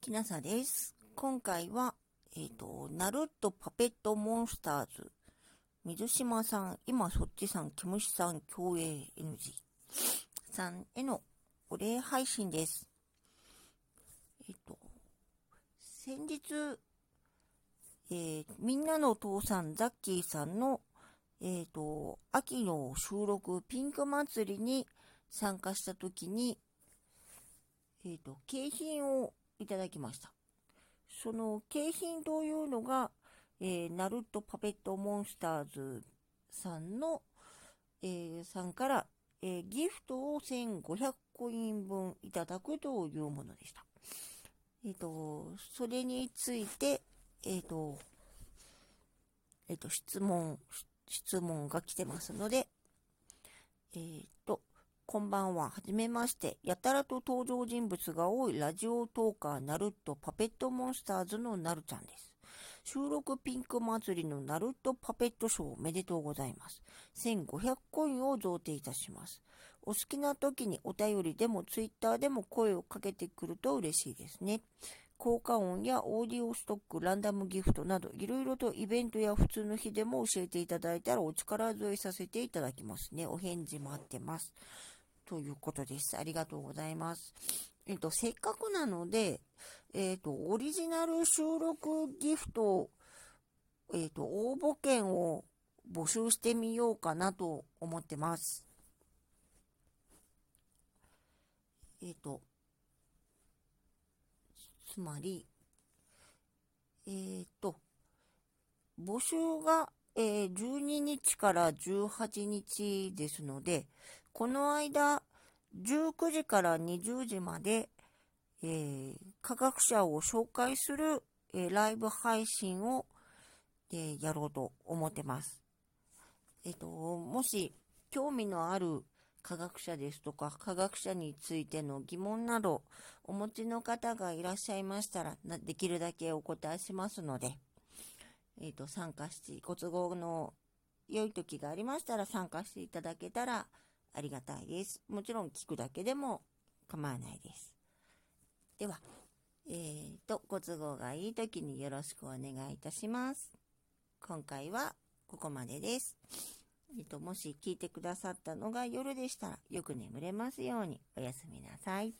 きなさです。今回は、えっ、と、ナルトパペットモンスターズ、水島さん、今そっちさん、キムシさん、競泳 NG さんへのお礼配信です。えっ、と、先日、えーみんなのお父さん、ザッキーさんの、えっ、と、秋の収録、ピンク祭りに参加したときに、えっ、と、景品をいただきました。その景品というのが、えーナルトパペットモンスターズさんの、えーさんから、えーギフトを1500コイン分いただくというものでした。えっ、と、それについて、えっ、と、えっ、と、質問、質問が来てますので、えっ、と、こんばんは。はじめまして。やたらと登場人物が多いラジオトーカーナルットパペットモンスターズのなるちゃんです。収録ピンク祭りのナルットパペットショーおめでとうございます。1500コインを贈呈いたします。お好きな時にお便りでもツイッターでも声をかけてくると嬉しいですね。効果音やオーディオストック、ランダムギフトなど、いろいろとイベントや普通の日でも教えていただいたらお力添えさせていただきますね。お返事待ってます。ということです。ありがとうございます。えっと、せっかくなので、えっと、オリジナル収録ギフト、えっと、応募券を募集してみようかなと思ってます。えっと、つまり、えっと、募集が、えー12日から18日ですので、この間、19時から20時まで、えー科学者を紹介する、えーライブ配信を、えーやろうと思ってます。えっ、と、もし興味のある科学者ですとか、科学者についての疑問などお持ちの方がいらっしゃいましたら、できるだけお答えしますので、えっ、と、参加して、ご都合の良い時がありましたら参加していただけたらありがたいです。もちろん聞くだけでも構わないです。では、えーと、ご都合がいい時によろしくお願いいたします。今回はここまでです。えっと、もし聞いてくださったのが夜でしたらよく眠れますようにおやすみなさい。